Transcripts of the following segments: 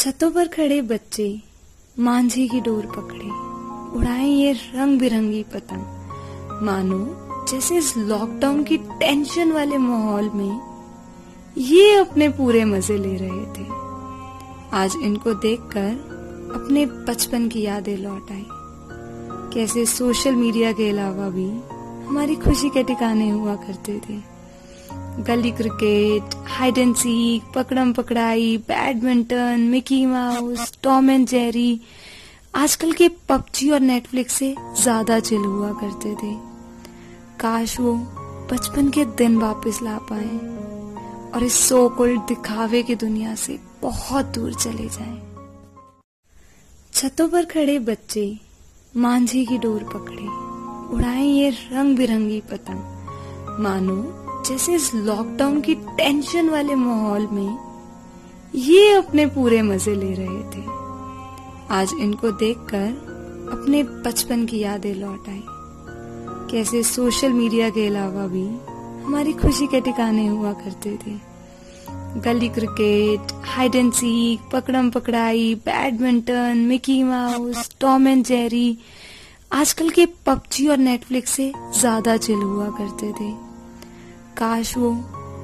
छतों पर खड़े बच्चे मांझी की डोर पकड़े, उड़ाए ये रंग बिरंगी पतंग। मानो जैसे इस लॉकडाउन की टेंशन वाले माहौल में ये अपने पूरे मज़े ले रहे थे। आज इनको देखकर अपने बचपन की यादें लौट आई। कैसे सोशल मीडिया के अलावा भी हमारी खुशी के ठिकाने हुआ करते थे। गली क्रिकेट हाइड एंड सीक पकड़म पकड़ाई badminton Mickey Mouse Tom and Jerry आजकल के पबजी और नेटफ्लिक्स से ज़्यादा चिल हुआ करते थे। काश वो बचपन के दिन वापस ला पाए और इस सो कोल्ड दिखावे की दुनिया से बहुत दूर चले जाए। छतों पर खड़े बच्चे मांझे की डोर पकड़े, उड़ाए ये रंग बिरंगी पतंग। मानो जैसे इस लॉकडाउन की टेंशन वाले माहौल में ये अपने पूरे मज़े ले रहे थे। आज इनको देखकर अपने बचपन की यादें लौट आई। कैसे सोशल मीडिया के अलावा भी हमारी खुशी के ठिकाने हुआ करते थे। गली क्रिकेट हाइड एंड सीक पकड़म पकड़ाई badminton Mickey Mouse Tom and Jerry आजकल के पबजी और नेटफ्लिक्स से ज़्यादा चिल हुआ करते थे। काश वो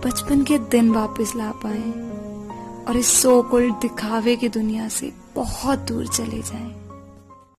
बचपन के दिन वापस ला पाए और इस सो कोल्ड दिखावे की दुनिया से बहुत दूर चले जाएँ।